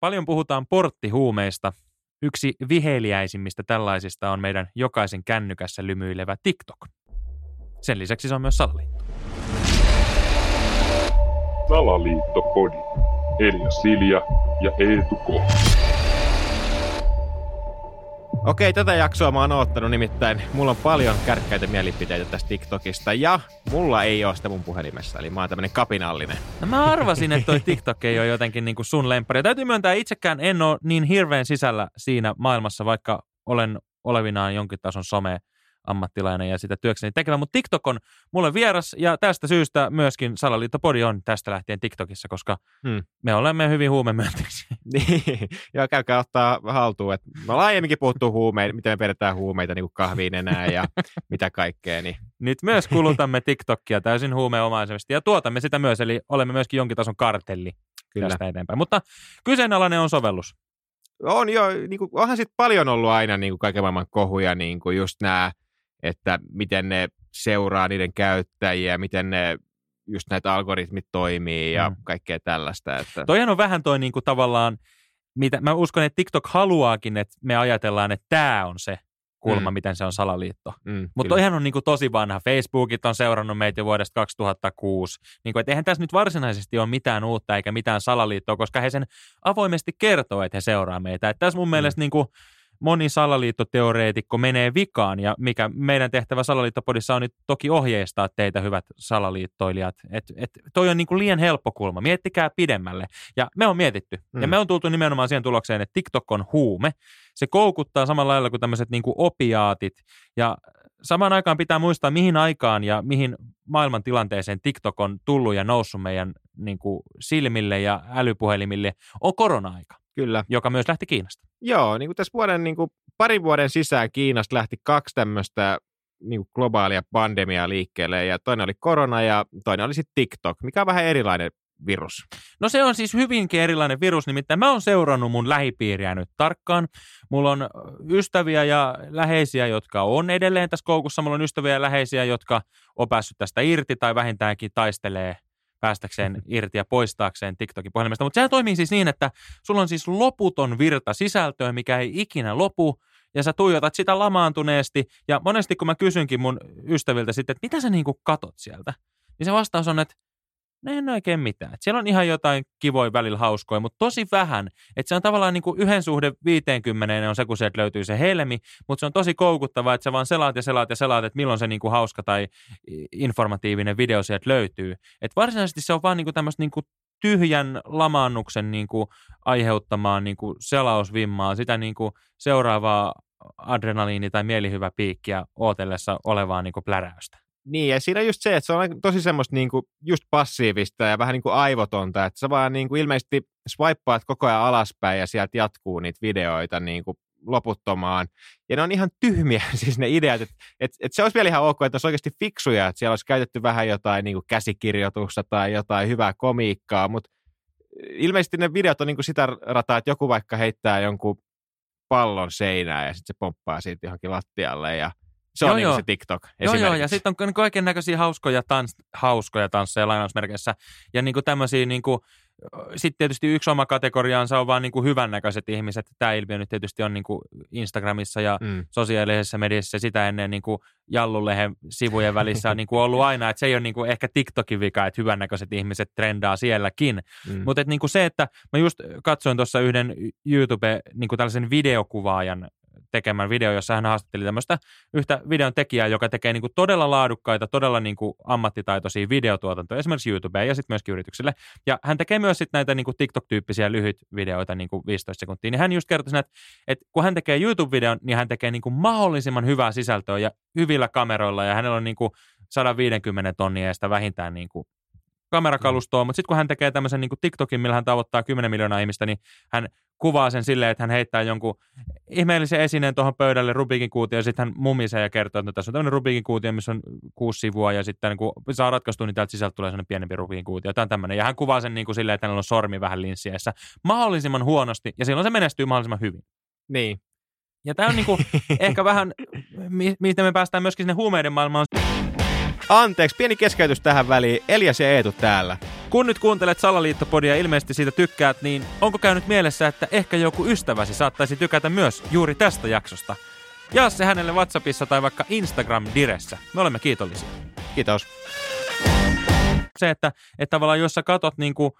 Paljon puhutaan porttihuumeista. Yksi viheliäisimmistä tällaisista on meidän jokaisen kännykässä lymyilevä TikTok. Sen lisäksi se on myös salaliitto. Salaliittopodi. Elia Silja ja Eetu K. Okei, tätä jaksoa mä oon oottanut, nimittäin mulla on paljon kärkkäitä mielipiteitä tästä TikTokista ja mulla ei ole sitä mun puhelimessa, eli mä oon tämmönen kapinallinen. No mä arvasin, että toi TikTok ei ole jotenkin niin kuin sun lemppari. Täytyy myöntää, itsekään en ole niin hirveän sisällä siinä maailmassa, vaikka olen olevinaan jonkin tason some ammattilainen ja sitä työkseni tekevä, mutta TikTok on mulle vieras ja tästä syystä myöskin Salaliittopodi on tästä lähtien TikTokissa, koska hmm. me olemme hyvin huumemyönteisiä. Niin, ja käykää ottaa haltuun, että me ollaan aiemminkin puhuttu huumeita, miten me vedetään huumeita niin kuin kahviin enää ja mitä kaikkea. Niin. Nyt myös kulutamme TikTokia täysin huumeomaisesti ja tuotamme sitä myös, eli olemme myöskin jonkin tason kartelli Kyllä. tästä eteenpäin. Mutta kyseenalainen on sovellus. On jo, niin kuin, onhan sitten paljon ollut aina niin kuin kaiken maailman kohuja, niin kuin just nämä että miten ne seuraa niiden käyttäjiä, miten ne just näitä algoritmit toimii ja mm. kaikkea tällaista. Että... Toihan on vähän toi niinku tavallaan, mitä, mä uskon, että TikTok haluaakin, että me ajatellaan, että tämä on se kulma, mm. miten se on salaliitto. Mm, Mutta toihan on niinku tosi vanha. Facebookit on seurannut meitä jo vuodesta 2006. Niinku, et eihän tässä nyt varsinaisesti ole mitään uutta eikä mitään salaliittoa, koska he sen avoimesti kertoo, että he seuraa meitä. Et tässä mun mm. mielestä niinku, moni salaliittoteoreetikko menee vikaan ja mikä meidän tehtävä salaliittopodissa on niin toki ohjeistaa teitä hyvät salaliittoilijat. Et, et toi on niin kuin liian helppo kulma. Miettikää pidemmälle. Ja me on mietitty. Mm. Ja me on tultu nimenomaan siihen tulokseen, että TikTok on huume. Se koukuttaa samalla lailla kuin tämmöiset niin kuin opiaatit. Ja samaan aikaan pitää muistaa, mihin aikaan ja mihin maailman tilanteeseen TikTok on tullut ja noussut meidän niin kuin silmille ja älypuhelimille, on korona-aika. Kyllä. Joka myös lähti Kiinasta. Joo, niin kuin tässä vuoden, niin kuin parin vuoden sisään Kiinasta lähti kaksi tämmöistä niin kuin globaalia pandemiaa liikkeelle, ja toinen oli korona ja toinen oli sitten TikTok, mikä on vähän erilainen virus. No se on siis hyvinkin erilainen virus, nimittäin mä oon seurannut mun lähipiiriä nyt tarkkaan. Mulla on ystäviä ja läheisiä, jotka on edelleen tässä koukussa. Mulla on ystäviä ja läheisiä, jotka on päässyt tästä irti tai vähintäänkin taistelee päästäkseen irti ja poistaakseen TikTokin puhelimesta. Mutta sehän toimii siis niin, että sulla on siis loputon virta sisältöä, mikä ei ikinä lopu, ja sä tuijotat sitä lamaantuneesti. Ja monesti kun mä kysynkin mun ystäviltä sitten, että mitä sä niinku katot sieltä, niin se vastaus on, että No en oikein mitään. Et siellä on ihan jotain kivoja välillä hauskoja, mutta tosi vähän. Että se on tavallaan niin kuin yhden suhde 50 on se, kun sieltä löytyy se helmi, mutta se on tosi koukuttava, että sä vaan selaat ja selaat ja selaat, että milloin se niin kuin hauska tai informatiivinen video sieltä löytyy. Et varsinaisesti se on vaan niin kuin tämmöistä niin tyhjän lamaannuksen niin kuin aiheuttamaan niin kuin selausvimmaa, sitä niin kuin seuraavaa adrenaliini- tai mielihyvä piikkiä ootellessa olevaa niin kuin pläräystä. Niin, ja siinä just se, että se on tosi semmoista niin kuin just passiivista ja vähän niin kuin aivotonta, että sä vaan niin kuin ilmeisesti swipeaat koko ajan alaspäin ja sieltä jatkuu niitä videoita niin kuin loputtomaan. Ja ne on ihan tyhmiä siis ne ideat, että et, et se olisi vielä ihan ok, että olisi oikeasti fiksuja, että siellä olisi käytetty vähän jotain niin kuin käsikirjoitusta tai jotain hyvää komiikkaa, mutta ilmeisesti ne videot on niin kuin sitä rataa, että joku vaikka heittää jonkun pallon seinään ja sitten se pomppaa siitä johonkin lattialle ja – se on joo, niin se TikTok Joo, joo, ja sitten on kaiken näköisiä hauskoja, tans, hauskoja tansseja lainausmerkeissä. Ja niin tämmöisiä, niin sitten tietysti yksi oma kategoriaansa on vaan niin hyvännäköiset ihmiset. Tämä ilmiö nyt tietysti on niin Instagramissa ja mm. sosiaalisessa mediassa sitä ennen niin Jallulehen sivujen välissä on niin ollut aina, että se ei ole niin ehkä TikTokin vika, että hyvännäköiset ihmiset trendaa sielläkin. Mm. Mutta niin se, että mä just katsoin tuossa yhden YouTube, niin tällaisen videokuvaajan tekemän video, jossa hän haastatteli tämmöistä yhtä videon tekijää, joka tekee niin kuin todella laadukkaita, todella niin kuin ammattitaitoisia videotuotantoja, esimerkiksi YouTubeen ja sitten myöskin yrityksille. Ja hän tekee myös sitten näitä niin kuin TikTok-tyyppisiä lyhyt videoita, niin kuin 15 sekuntia. Niin hän just kertoi että, että kun hän tekee YouTube-videon, niin hän tekee niin kuin mahdollisimman hyvää sisältöä ja hyvillä kameroilla, ja hänellä on niin kuin 150 tonnia sitä vähintään niin kuin kamerakalustoa, mutta sitten kun hän tekee tämmöisen niin TikTokin, millä hän tavoittaa 10 miljoonaa ihmistä, niin hän kuvaa sen silleen, että hän heittää jonkun ihmeellisen esineen tuohon pöydälle Rubikin kuutio, ja sitten hän mumisee ja kertoo, että no, tässä on tämmöinen Rubikin kuutio, missä on kuusi sivua, ja sitten kun saa ratkaistua, niin täältä sisältä tulee sellainen pienempi Rubikin kuutio. Tämä on tämmöinen. Ja hän kuvaa sen niin kuin silleen, että hänellä on sormi vähän linssiessä mahdollisimman huonosti, ja silloin se menestyy mahdollisimman hyvin. Niin. Ja tämä on niin kuin ehkä vähän, mistä me päästään myöskin sinne huumeiden maailmaan. Anteeksi, pieni keskeytys tähän väliin. Elias ja Eetu täällä. Kun nyt kuuntelet Salaliittopodia ja ilmeisesti siitä tykkäät, niin onko käynyt mielessä, että ehkä joku ystäväsi saattaisi tykätä myös juuri tästä jaksosta? Jaa se hänelle WhatsAppissa tai vaikka Instagram-diressä. Me olemme kiitollisia. Kiitos. Se, että, että tavallaan jos sä katot niin kuin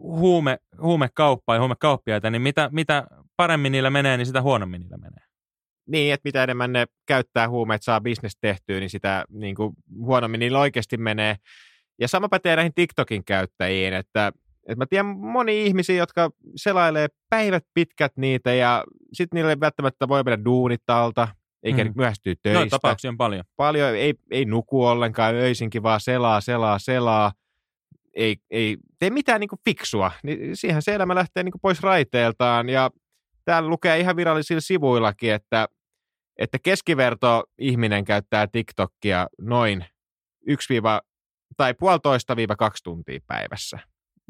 huume, huumekauppaa ja huumekauppiaita, niin mitä, mitä paremmin niillä menee, niin sitä huonommin niillä menee. Niin, että mitä enemmän ne käyttää huumeet, saa bisnes tehtyä, niin sitä niin kuin, huonommin niillä oikeasti menee. Ja sama pätee näihin TikTokin käyttäjiin, että, että mä tiedän moni ihmisiä, jotka selailee päivät pitkät niitä ja sitten niille ei välttämättä voi mennä duunit alta, eikä mm. myöhästyä töistä. Noita tapauksia on paljon. Paljon, ei, ei nuku ollenkaan öisinkin, vaan selaa, selaa, selaa. Ei, ei tee mitään niin kuin fiksua. Niin siihen se elämä lähtee niin kuin pois raiteeltaan ja täällä lukee ihan virallisilla sivuillakin, että, että keskiverto ihminen käyttää TikTokia noin 1 tai puolitoista viiva kaksi tuntia päivässä.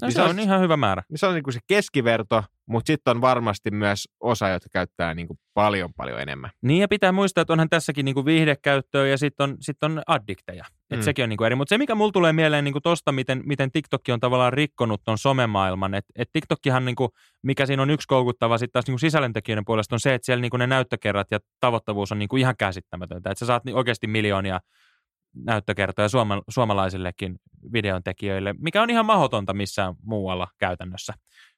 No, niin se, on, on ihan hyvä määrä. Niin se on niin kuin se keskiverto, mutta sitten on varmasti myös osa, jotka käyttää niin kuin paljon paljon enemmän. Niin ja pitää muistaa, että onhan tässäkin niin kuin viihdekäyttöä ja sitten on, sit on addikteja. Et mm. Sekin on niin kuin eri. Mutta se, mikä mulla tulee mieleen niin kuin tosta, miten, miten TikTok on tavallaan rikkonut ton somemaailman, että et TikTokkihan, niin kuin, mikä siinä on yksi koukuttava sitten taas niin kuin sisällöntekijöiden puolesta, on se, että siellä niin kuin ne näyttökerrat ja tavoittavuus on niin kuin ihan käsittämätöntä. Että sä saat niin oikeasti miljoonia näyttökertoja suoma, suomalaisillekin videontekijöille, mikä on ihan mahdotonta missään muualla käytännössä.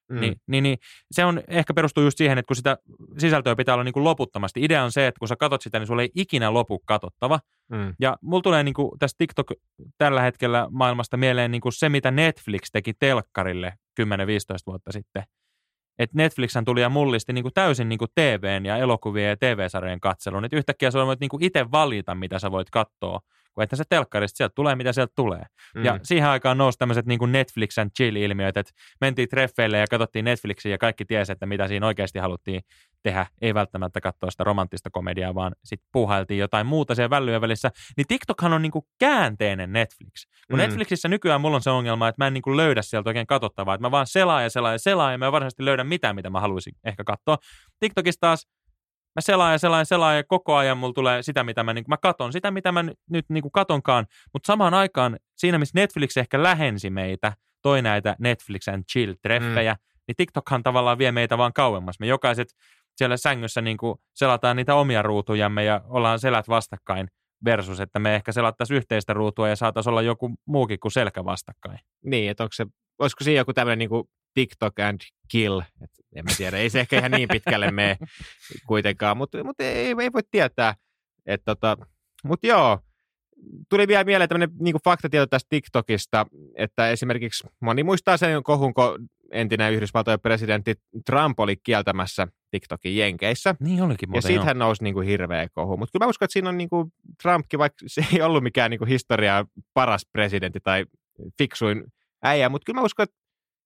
Mm. Niin, niin, niin, se on ehkä perustuu just siihen, että kun sitä sisältöä pitää olla niin kuin loputtomasti. Idea on se, että kun sä katot sitä, niin sulla ei ikinä lopu katsottava. Mm. Ja mulla tulee niin kuin tästä TikTok tällä hetkellä maailmasta mieleen niin kuin se, mitä Netflix teki telkkarille 10-15 vuotta sitten. Että Netflixhän tuli ja mullisti niin kuin täysin niin kuin TVn ja elokuvien ja TV-sarjojen katselun. Että yhtäkkiä sä voit niin kuin itse valita, mitä sä voit katsoa kun että se telkkarista sieltä tulee, mitä sieltä tulee. Mm. Ja siihen aikaan nousi tämmöiset niin kuin Netflix and chill-ilmiöt, että mentiin treffeille ja katsottiin Netflixiä ja kaikki tiesi, että mitä siinä oikeasti haluttiin tehdä. Ei välttämättä katsoa sitä romanttista komediaa, vaan sitten puuhailtiin jotain muuta siellä vällyjen välissä. Niin TikTokhan on niin kuin käänteinen Netflix. Kun mm. Netflixissä nykyään mulla on se ongelma, että mä en niin kuin löydä sieltä oikein katsottavaa, että mä vaan selaan ja selaan ja selaan ja mä varsinaisesti löydän mitään, mitä mä haluaisin ehkä katsoa. TikTokissa taas mä selaan ja selaan ja selaan ja koko ajan mulla tulee sitä, mitä mä, niin mä katon, sitä, mitä mä nyt niin kuin katonkaan, mutta samaan aikaan siinä, missä Netflix ehkä lähensi meitä, toi näitä Netflix and chill-treffejä, mm. niin TikTokhan tavallaan vie meitä vaan kauemmas. Me jokaiset siellä sängyssä niin kuin selataan niitä omia ruutujamme ja ollaan selät vastakkain versus, että me ehkä selattaisiin yhteistä ruutua ja saataisiin olla joku muukin kuin selkä vastakkain. Niin, että onko se, olisiko siinä joku tämmöinen niin TikTok and kill. Et en mä tiedä, ei se ehkä ihan niin pitkälle mene kuitenkaan, mutta mut ei, ei voi tietää. tota, mutta joo, tuli vielä mieleen tämmöinen niin faktatieto tästä TikTokista, että esimerkiksi moni muistaa sen kohun, kun entinen Yhdysvaltojen presidentti Trump oli kieltämässä TikTokin Jenkeissä. Niin olikin muuten, Ja siitä hän nousi niin kuin hirveä kohu. Mutta kyllä mä uskon, että siinä on niin kuin Trumpkin, vaikka se ei ollut mikään niin kuin historiaa paras presidentti tai fiksuin äijä, mutta kyllä mä uskon, että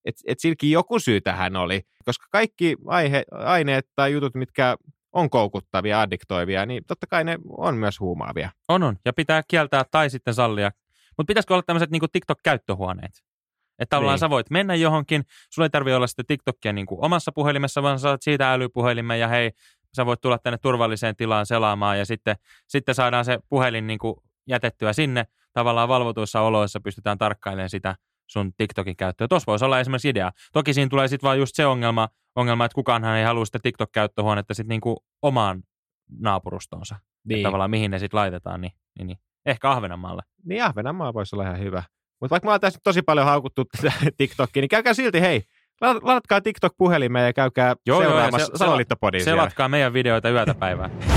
että et silläkin joku syy tähän oli, koska kaikki aihe, aineet tai jutut, mitkä on koukuttavia, addiktoivia, niin totta kai ne on myös huumaavia. On, on. Ja pitää kieltää tai sitten sallia. Mutta pitäisikö olla tämmöiset niin TikTok-käyttöhuoneet? Että tavallaan niin. sä voit mennä johonkin, sulla ei tarvitse olla sitten TikTokia niin kuin omassa puhelimessa, vaan saat siitä älypuhelimen ja hei, sä voit tulla tänne turvalliseen tilaan selaamaan ja sitten, sitten saadaan se puhelin niin kuin jätettyä sinne. Tavallaan valvotuissa oloissa pystytään tarkkailemaan sitä sun TikTokin käyttöä. Tuossa voisi olla esimerkiksi idea. Toki siinä tulee sitten vaan just se ongelma, ongelma että kukaanhan ei halua sitä TikTok-käyttöhuonetta sitten niinku omaan naapurustonsa. Niin. Että tavallaan mihin ne sitten laitetaan, niin, niin, niin. ehkä Ahvenanmaalle. Niin Ahvenanmaa voisi olla ihan hyvä. Mutta vaikka mä oon tässä tosi paljon haukuttu tätä TikTokia, niin käykää silti, hei, ladatkaa TikTok-puhelimeen ja käykää joo, seuraamassa joo, ja se, Salaliittopodia. Selatkaa meidän videoita yötä päivää.